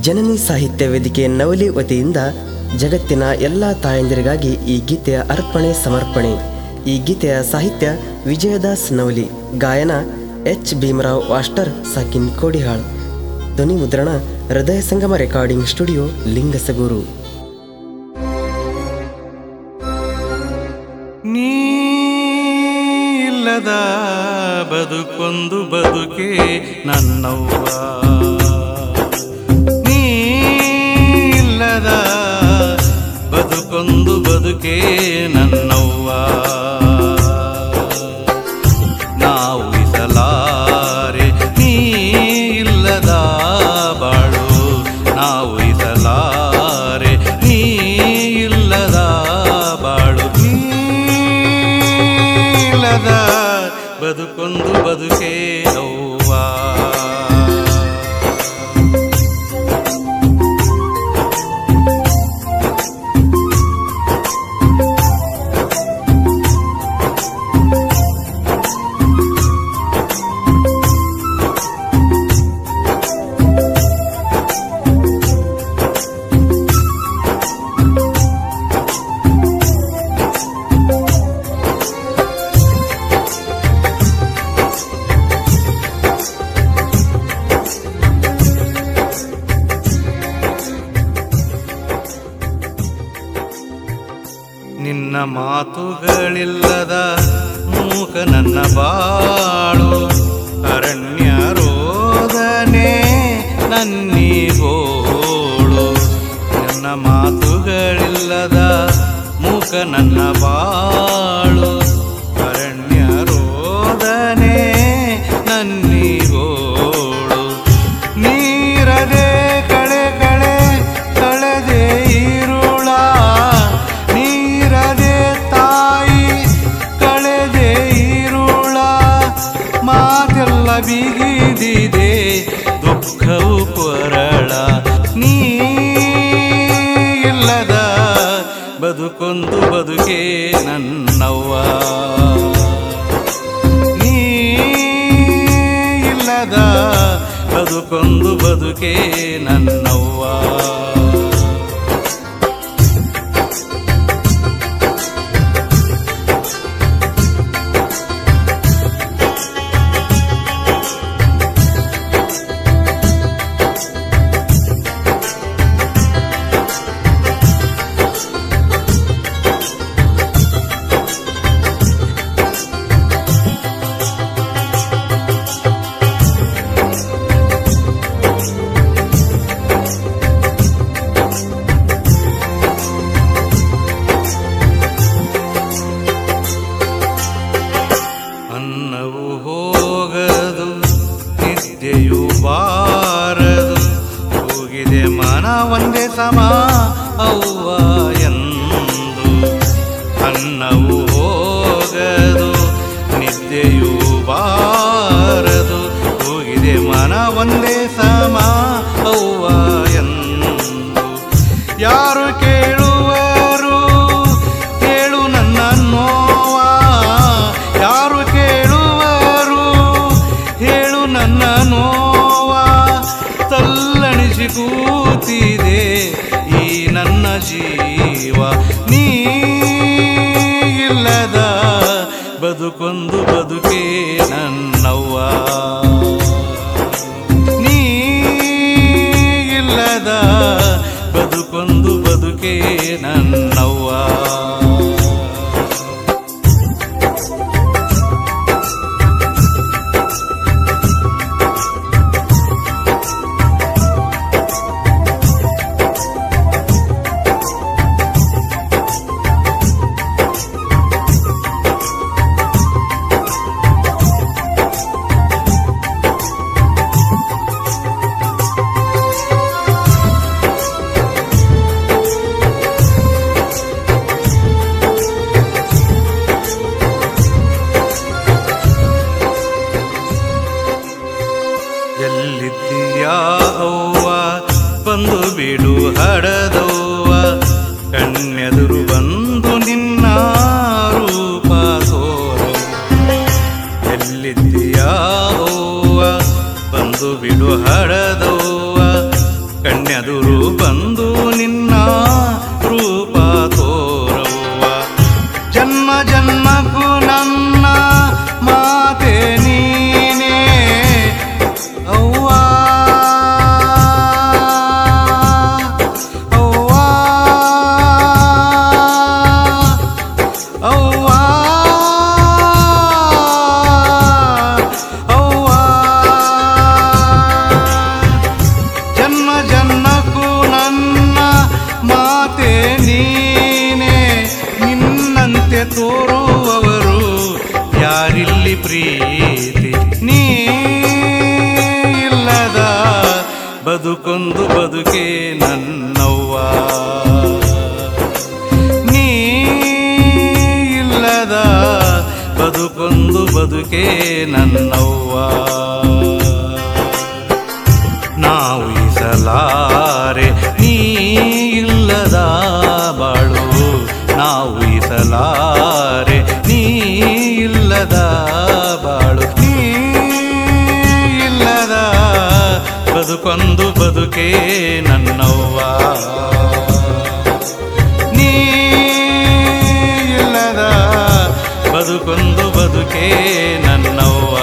ಜನನಿ ಸಾಹಿತ್ಯ ವೇದಿಕೆ ನವಲಿ ವತಿಯಿಂದ ಜಗತ್ತಿನ ಎಲ್ಲ ತಾಯಂದಿರಿಗಾಗಿ ಈ ಗೀತೆಯ ಅರ್ಪಣೆ ಸಮರ್ಪಣೆ. ಈ ಗೀತೆಯ ಸಾಹಿತ್ಯ ವಿಜಯದಾಸ್ ನವಲಿ. ಗಾಯನ ಎಚ್. ಭೀಮರಾವ್ ವಾಸ್ಟರ್ ಸಾಕಿನ್ ಕೋಡಿಹಾಳ್. ಧ್ವನಿ ಮುದ್ರಣ ಹೃದಯ ಸಂಗಮ ರೆಕಾರ್ಡಿಂಗ್ ಸ್ಟುಡಿಯೋ, ಲಿಂಗಸಗೂರು. ನೀಲ್ಲದ ಬದುಕೊಂದು ಬದುಕೆ ನನ್ನವ್ವ. ಬದುಕೆ ನನ್ನವ್ವ. ನಾವು ಇಸಲಾರೆ ನೀ ಇಲ್ಲದ ಬಾಳು. ನಾವು ಇಸಲಾರೆ ನೀ ಇಲ್ಲದ ಬಾಳು. ನೀ ಇಲ್ಲದ ಬದುಕೊಂದು ಬದುಕೇ ಮಾತುಗಳಿಲ್ಲದ ಮೂಕ ನನ್ನ ಬಾಳು. ಅರಣ್ಯ ರೋದನೆ ನನ್ನಿಗೋಳು ನನ್ನ ಮಾತುಗಳಿಲ್ಲದ ಮೂಕ ನನ್ನ ಬಾಳು. ಅರಣ್ಯ ರೋದನೆ ನನ್ನಿಗೋಳು ಬಿಗಿದಿದೆ ದುಃಖವು ಕೊರಳ. ನೀ ಇಲ್ಲದ ಬದುಕೊಂದು ಬದುಕೆ ನನ್ನವ್ವ. ನೀ ಇಲ್ಲದ ಬದುಕೊಂದು ಬದುಕೆ ನನ್ನವ್ವ ಮನ ಒಂದೇ ಸಮ ಅವ್ವ ಕೂತಿದೆ ಈ ನನ್ನ ಜೀವ. ನೀ ಇಲ್ಲದ ಬದುಕೊಂದು ಬದುಕೆ ನನ್ನವ್ವ. ನೀ ಇಲ್ಲದ ಬದುಕೊಂದು ಬದುಕೆ ನನ್ನವ್ವ ಬದುಕೊಂದು ಬದುಕೆ ನನ್ನವ್ವ. ನೀ ಇಲ್ಲದ ಬದುಕೊಂದು ಬದುಕೆ ನನ್ನವ್ವ. ನಾವು ಸಲಾರೆ ನೀ ಇಲ್ಲದ ಬಾಳು. ನಾವು ಸಲಾರೆ ನೀ ಇಲ್ಲದ ಬದುಕೊಂದು ಬದುಕೇ ನನ್ನವ್ವ. ನೀ ಇಲ್ಲದ ಬದುಕೊಂದು ಬದುಕೇ ನನ್ನವ್ವ.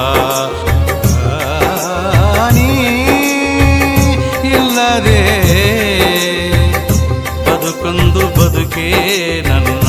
ನೀ ಇಲ್ಲದೆ ಬದುಕೊಂದು ಬದುಕೇ ನನ್ನ